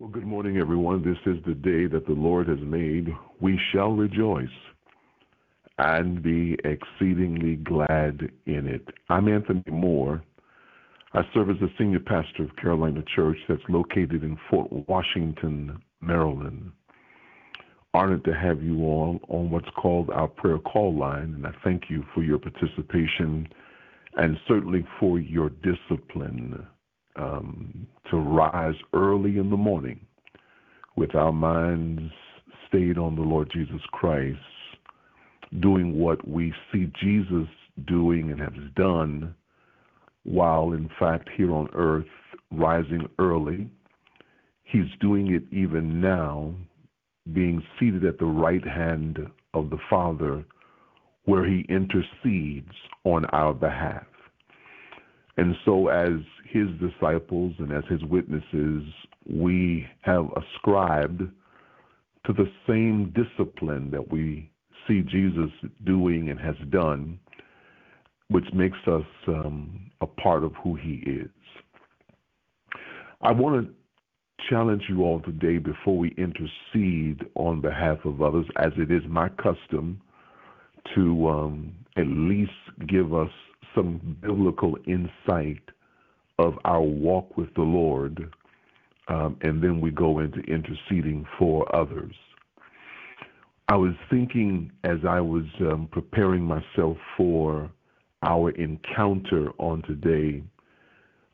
Well, good morning, everyone. This is the day that the Lord has made. We shall rejoice and be exceedingly glad in it. I'm Anthony Moore. I serve as the senior pastor of Carolina Church that's located in Fort Washington, Maryland. Honored to have you all on what's called our prayer call line, and I thank you for your participation and certainly for your discipline um, to rise early in the morning with our minds stayed on the Lord Jesus Christ, doing what we see Jesus doing and has done, while in fact here on earth rising early. He's doing it even now, being seated at the right hand of the Father, where he intercedes on our behalf. And so, as his disciples and as his witnesses, we have ascribed to the same discipline that we see Jesus doing and has done, which makes us um, a part of who he is. I want to challenge you all today before we intercede on behalf of others, as it is my custom to um, at least give us some biblical insight of our walk with the Lord, um, and then we go into interceding for others. I was thinking as I was um, preparing myself for our encounter on today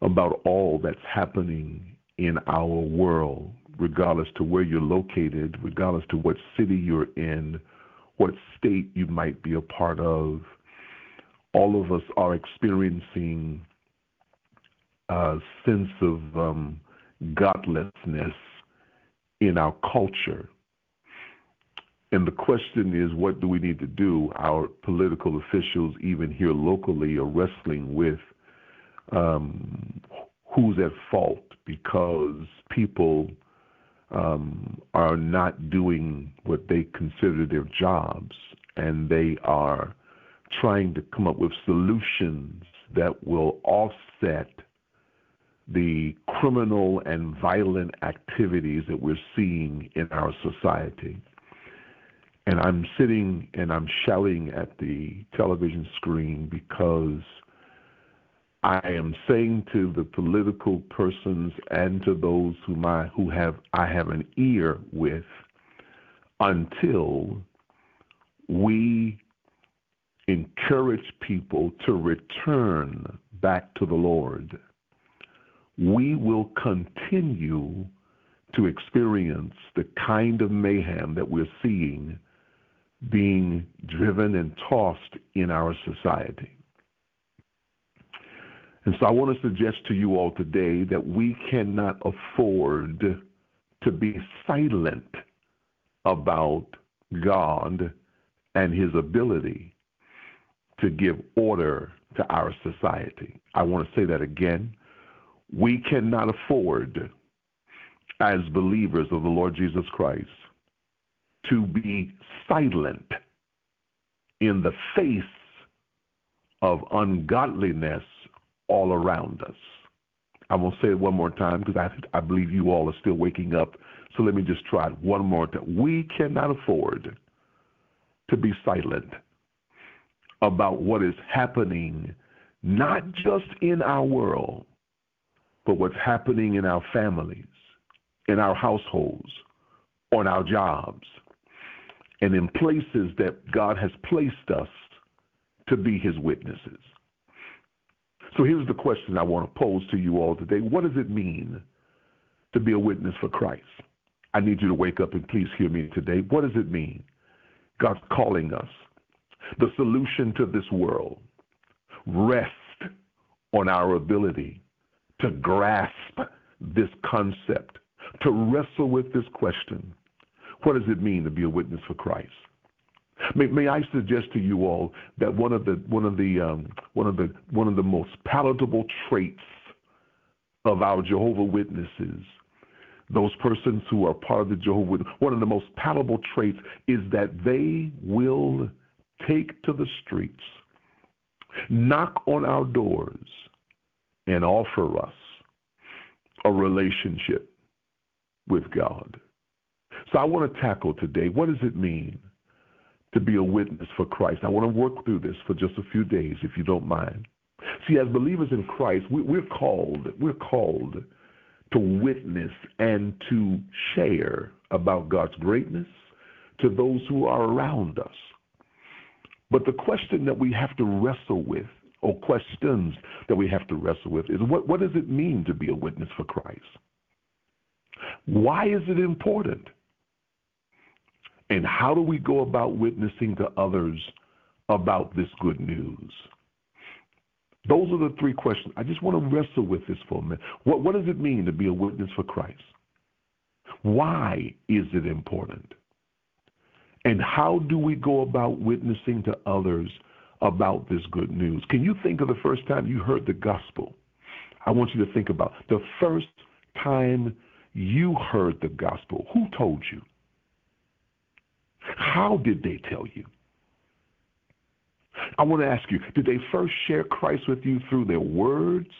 about all that's happening in our world, regardless to where you're located, regardless to what city you're in, what state you might be a part of. All of us are experiencing a sense of um, godlessness in our culture. And the question is, what do we need to do? Our political officials, even here locally, are wrestling with um, who's at fault because people um, are not doing what they consider their jobs, and they are trying to come up with solutions that will offset the criminal and violent activities that we're seeing in our society. And I'm sitting and I'm shouting at the television screen because I am saying to the political persons and to those whom I who have I have an ear with until we encourage people to return back to the Lord we will continue to experience the kind of mayhem that we're seeing being driven and tossed in our society. And so I want to suggest to you all today that we cannot afford to be silent about God and his ability to give order to our society. I want to say that again. We cannot afford, as believers of the Lord Jesus Christ, to be silent in the face of ungodliness all around us. I will say it one more time because I, I believe you all are still waking up. So let me just try it one more time. We cannot afford to be silent about what is happening, not just in our world, but what's happening in our families, in our households, on our jobs, and in places that God has placed us to be his witnesses. So here's the question I want to pose to you all today. What does it mean to be a witness for Christ? I need you to wake up and please hear me today. What does it mean? God's calling us. The solution to this world rests on our ability to grasp this concept, to wrestle with this question what does it mean to be a witness for Christ? May, may I suggest to you all that one of the one of the um, one of the one of the most palatable traits of our Jehovah Witnesses, those persons who are part of the Jehovah one of the most palatable traits is that they will take to the streets, knock on our doors, and offer us a relationship. with God. So I want to tackle today what does it mean to be a witness for Christ? I want to work through this for just a few days, if you don't mind. See, as believers in Christ, we're called, we're called to witness and to share about God's greatness to those who are around us. But the question that we have to wrestle with, or questions that we have to wrestle with, is what, what does it mean to be a witness for Christ? Why is it important? And how do we go about witnessing to others about this good news? Those are the three questions. I just want to wrestle with this for a minute. What, what does it mean to be a witness for Christ? Why is it important? And how do we go about witnessing to others about this good news? Can you think of the first time you heard the gospel? I want you to think about the first time you heard the gospel. Who told you? How did they tell you? I want to ask you did they first share Christ with you through their words?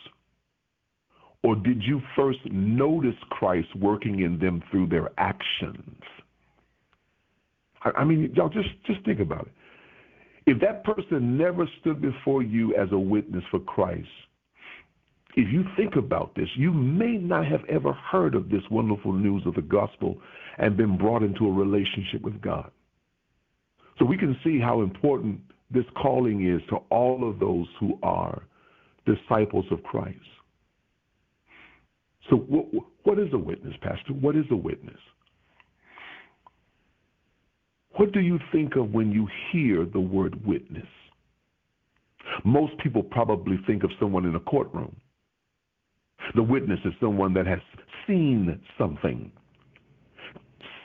Or did you first notice Christ working in them through their actions? I mean, y'all just, just think about it. If that person never stood before you as a witness for Christ, if you think about this, you may not have ever heard of this wonderful news of the gospel and been brought into a relationship with God. So we can see how important this calling is to all of those who are disciples of Christ. So, what, what is a witness, Pastor? What is a witness? What do you think of when you hear the word witness? Most people probably think of someone in a courtroom. The witness is someone that has seen something,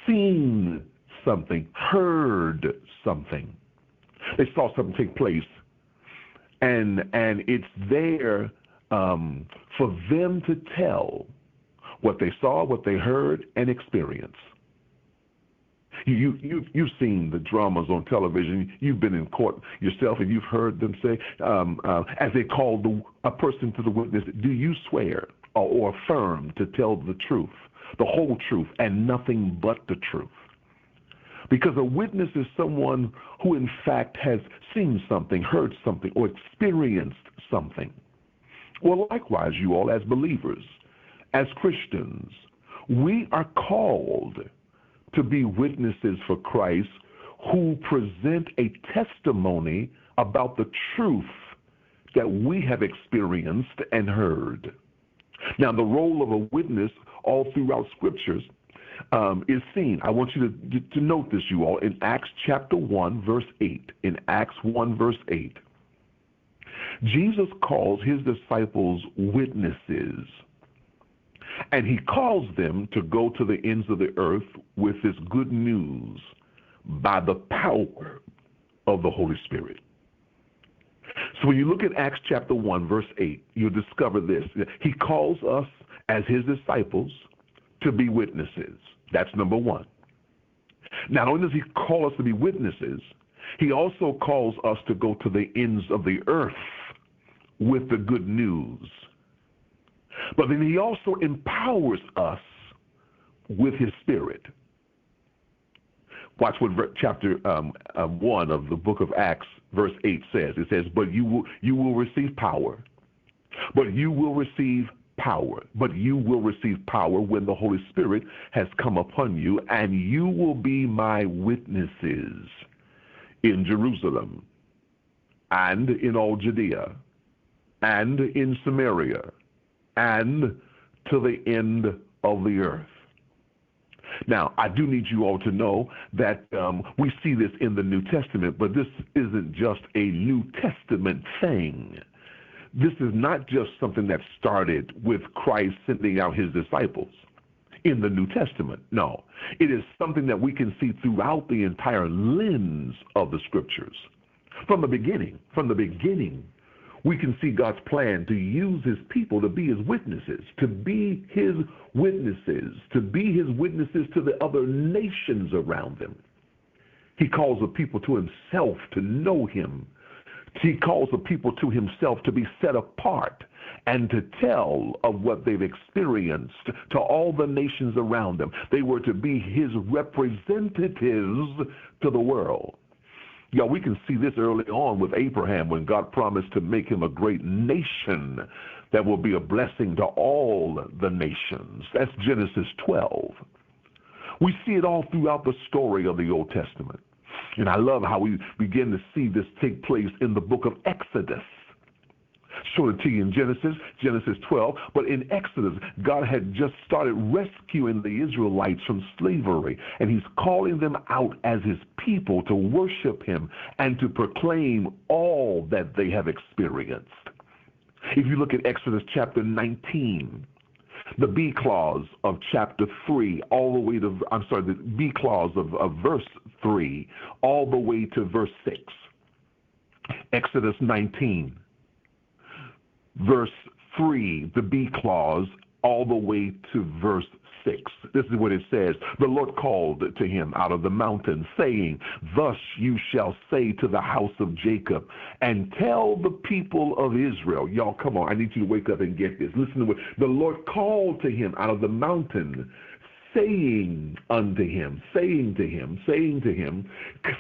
seen something, heard something. They saw something take place, and and it's there um, for them to tell what they saw, what they heard, and experienced. You, you, you've seen the dramas on television. You've been in court yourself, and you've heard them say, um, uh, as they call the, a person to the witness, do you swear or, or affirm to tell the truth, the whole truth, and nothing but the truth? Because a witness is someone who, in fact, has seen something, heard something, or experienced something. Well, likewise, you all, as believers, as Christians, we are called to be witnesses for Christ who present a testimony about the truth that we have experienced and heard. Now, the role of a witness all throughout scriptures um, is seen. I want you to, to note this, you all, in Acts chapter 1, verse 8. In Acts 1, verse 8. Jesus calls his disciples witnesses. And he calls them to go to the ends of the earth with this good news by the power of the Holy Spirit. So when you look at Acts chapter 1, verse 8, you'll discover this. He calls us as his disciples to be witnesses. That's number one. Not only does he call us to be witnesses, he also calls us to go to the ends of the earth with the good news. But then he also empowers us with his spirit. Watch what chapter um, uh, 1 of the book of Acts, verse 8 says. It says, But you will, you will receive power. But you will receive power, but you will receive power when the Holy Spirit has come upon you, and you will be my witnesses in Jerusalem and in all Judea and in Samaria and to the end of the earth. Now, I do need you all to know that um, we see this in the New Testament, but this isn't just a New Testament thing this is not just something that started with Christ sending out his disciples in the New Testament. No, it is something that we can see throughout the entire lens of the scriptures. From the beginning, from the beginning, we can see God's plan to use his people to be his witnesses, to be his witnesses, to be his witnesses to the other nations around them. He calls the people to himself to know him, he calls the people to himself to be set apart and to tell of what they've experienced to all the nations around them. They were to be his representatives to the world. Yeah, we can see this early on with Abraham when God promised to make him a great nation that will be a blessing to all the nations. That's Genesis 12. We see it all throughout the story of the Old Testament. And I love how we begin to see this take place in the book of Exodus. Show it to you in Genesis, Genesis 12. But in Exodus, God had just started rescuing the Israelites from slavery, and He's calling them out as His people to worship Him and to proclaim all that they have experienced. If you look at Exodus chapter 19, the B clause of chapter 3, all the way to, I'm sorry, the B clause of, of verse 3, all the way to verse 6. Exodus 19, verse 3, the B clause, all the way to verse 6. This is what it says. The Lord called to him out of the mountain, saying, Thus you shall say to the house of Jacob, and tell the people of Israel. Y'all, come on, I need you to wake up and get this. Listen to what the Lord called to him out of the mountain, saying unto him, saying to him, saying to him,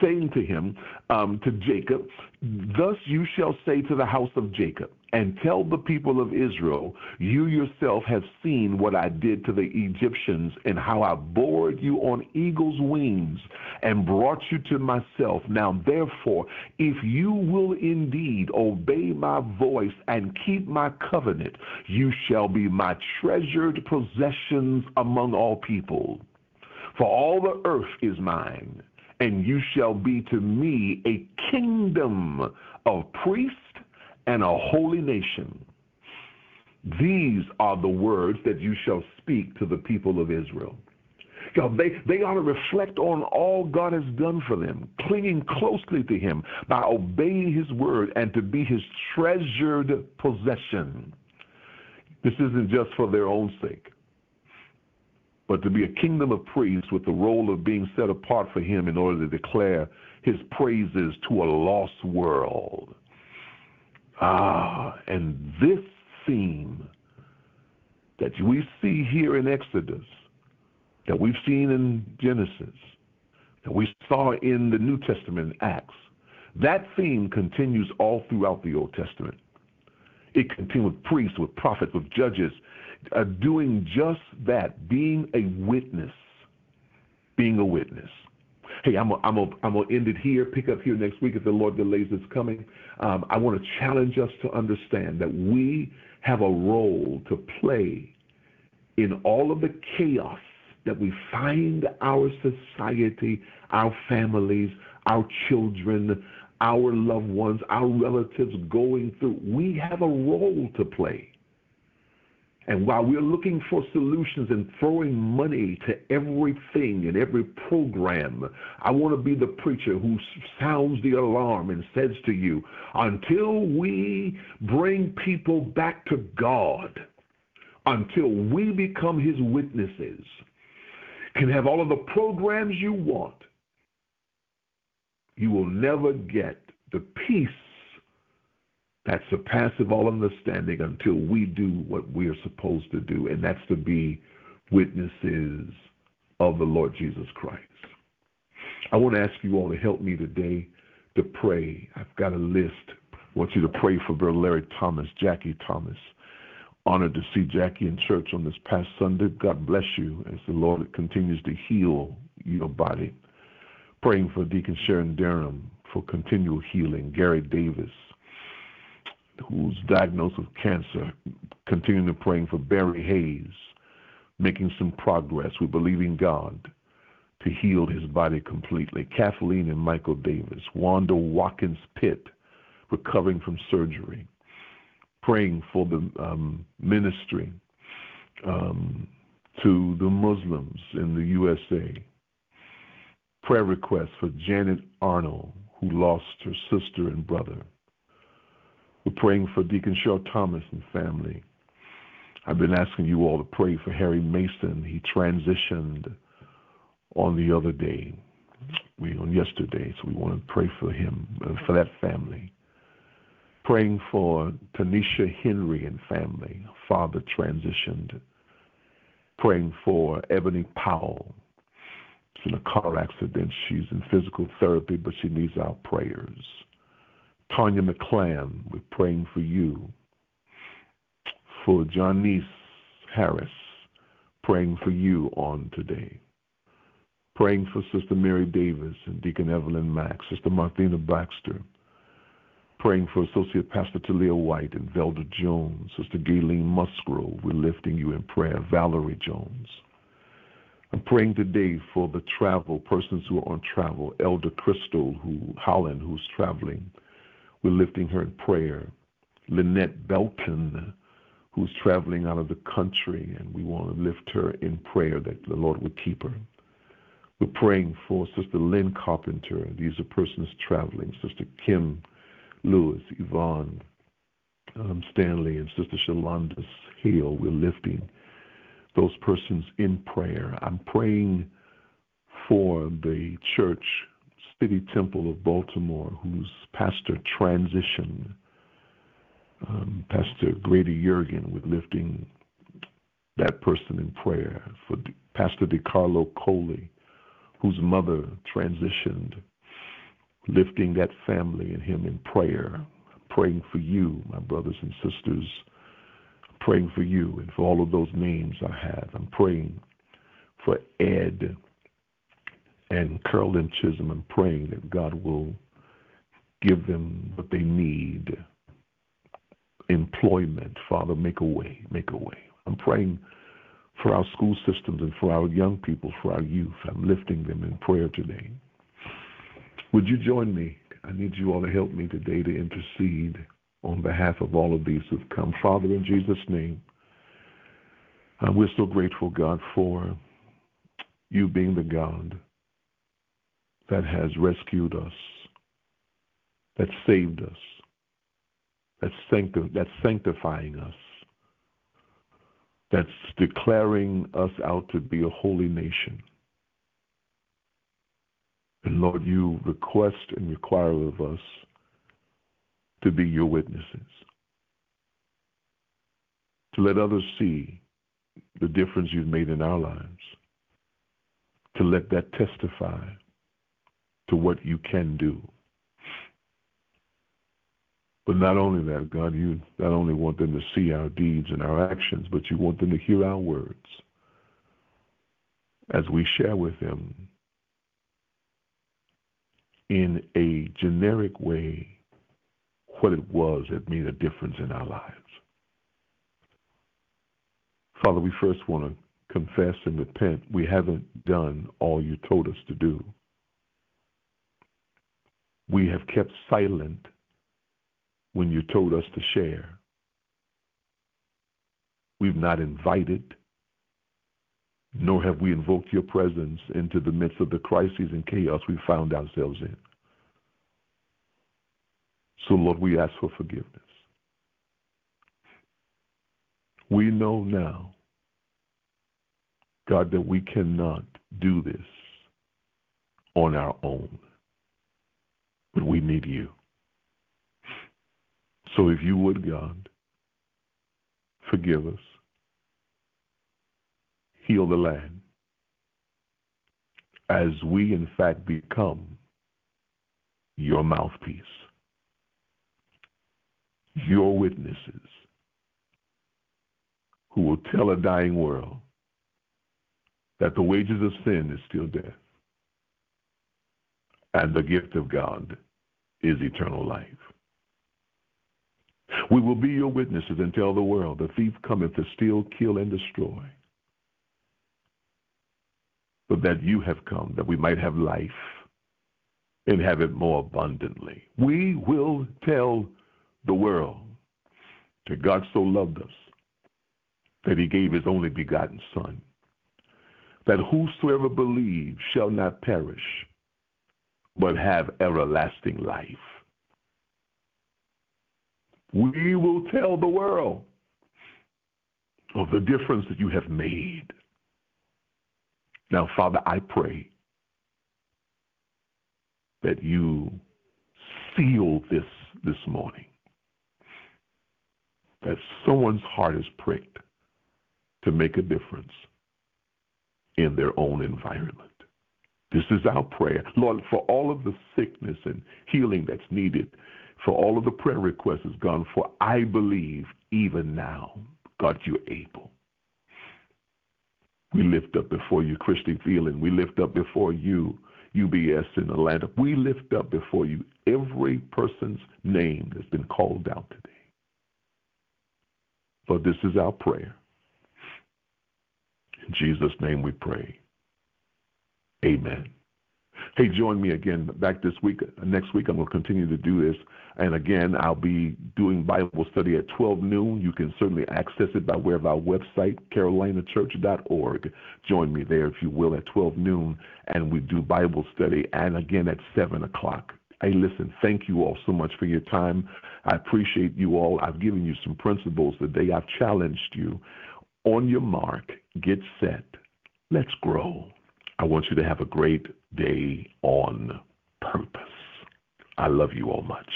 saying to him, um, to Jacob, Thus you shall say to the house of Jacob, and tell the people of Israel, You yourself have seen what I did to the Egyptians, and how I bore you on eagle's wings and brought you to myself. Now, therefore, if you will indeed obey my voice and keep my covenant, you shall be my treasured possessions among all people. For all the earth is mine, and you shall be to me a kingdom of priests and a holy nation. These are the words that you shall speak to the people of Israel. God, they, they ought to reflect on all God has done for them, clinging closely to Him by obeying His word and to be His treasured possession. This isn't just for their own sake, but to be a kingdom of priests with the role of being set apart for Him in order to declare His praises to a lost world. Ah, and this theme that we see here in Exodus, that we've seen in Genesis, that we saw in the New Testament Acts, that theme continues all throughout the Old Testament. It continues with priests, with prophets, with judges, uh, doing just that, being a witness. Being a witness. Hey, I'm going I'm I'm to end it here, pick up here next week if the Lord delays its coming. Um, I want to challenge us to understand that we have a role to play in all of the chaos that we find our society, our families, our children, our loved ones, our relatives going through. We have a role to play. And while we're looking for solutions and throwing money to everything and every program, I want to be the preacher who sounds the alarm and says to you, until we bring people back to God, until we become his witnesses, can have all of the programs you want, you will never get the peace that surpasses all understanding until we do what we are supposed to do, and that's to be witnesses of the Lord Jesus Christ. I want to ask you all to help me today to pray. I've got a list. I want you to pray for Brother Larry Thomas, Jackie Thomas. Honored to see Jackie in church on this past Sunday. God bless you as the Lord continues to heal your body. Praying for Deacon Sharon Durham for continual healing. Gary Davis, who's diagnosed with cancer, continuing to praying for Barry Hayes, making some progress. We believe in God to heal his body completely. Kathleen and Michael Davis, Wanda Watkins Pitt, recovering from surgery, praying for the um, ministry um, to the Muslims in the USA. Prayer request for Janet Arnold, who lost her sister and brother. We're praying for Deacon Shaw Thomas and family. I've been asking you all to pray for Harry Mason. He transitioned on the other day, we on yesterday, so we want to pray for him, uh, for that family. Praying for Tanisha Henry and family, father transitioned. Praying for Ebony Powell. She's in a car accident. She's in physical therapy, but she needs our prayers. Tanya McClam, we're praying for you. For Janice Harris, praying for you on today. Praying for Sister Mary Davis and Deacon Evelyn Mack, Sister Martina Baxter. Praying for Associate Pastor Talia White and Velda Jones, Sister Gayleen Musgrove. We're lifting you in prayer. Valerie Jones. I'm praying today for the travel, persons who are on travel. Elder Crystal who Holland, who's traveling. We're lifting her in prayer. Lynette Belton, who's traveling out of the country, and we want to lift her in prayer that the Lord would keep her. We're praying for Sister Lynn Carpenter. These are persons traveling. Sister Kim Lewis, Yvonne um, Stanley, and Sister Shalonda Hale. We're lifting those persons in prayer. I'm praying for the church, City Temple of Baltimore, whose pastor transitioned um, Pastor Grady Yeargin with lifting that person in prayer, for Pastor DeCarlo Coley, whose mother transitioned, lifting that family and him in prayer, praying for you, my brothers and sisters, praying for you and for all of those names I have. I'm praying for Ed and Carolyn Chisholm. I'm praying that God will give them what they need employment. Father, make a way, make a way. I'm praying for our school systems and for our young people, for our youth. I'm lifting them in prayer today. Would you join me? I need you all to help me today to intercede on behalf of all of these who've come. Father, in Jesus' name, uh, we're so grateful, God, for you being the God that has rescued us, that saved us, that's, sancti- that's sanctifying us, that's declaring us out to be a holy nation. And Lord, you request and require of us to be your witnesses, to let others see the difference you've made in our lives, to let that testify to what you can do. But not only that, God, you not only want them to see our deeds and our actions, but you want them to hear our words as we share with them in a generic way what it was that made a difference in our lives. Father, we first want to confess and repent. We haven't done all you told us to do. We have kept silent when you told us to share. We've not invited, nor have we invoked your presence into the midst of the crises and chaos we found ourselves in. So, Lord, we ask for forgiveness. We know now, God, that we cannot do this on our own, but we need you. So, if you would, God, forgive us, heal the land, as we, in fact, become your mouthpiece your witnesses who will tell a dying world that the wages of sin is still death and the gift of God is eternal life. We will be your witnesses and tell the world the thief cometh to steal, kill, and destroy. But that you have come that we might have life and have it more abundantly. We will tell the world that God so loved us that he gave his only begotten Son, that whosoever believes shall not perish, but have everlasting life. We will tell the world of the difference that you have made. Now, Father, I pray that you seal this this morning that someone's heart is pricked to make a difference in their own environment. This is our prayer. Lord, for all of the sickness and healing that's needed, for all of the prayer requests is gone for, I believe even now, God, you're able. We lift up before you Christy Feeling. We lift up before you UBS in Atlanta. We lift up before you every person's name that's been called out today. Lord, this is our prayer. In Jesus' name we pray. Amen. Hey, join me again back this week. Next week, I'm going to continue to do this. And again, I'll be doing Bible study at 12 noon. You can certainly access it by way of our website, carolinachurch.org. Join me there, if you will, at 12 noon. And we do Bible study, and again at 7 o'clock. Hey, listen, thank you all so much for your time. I appreciate you all. I've given you some principles today. I've challenged you. On your mark, get set. Let's grow. I want you to have a great day on purpose. I love you all much.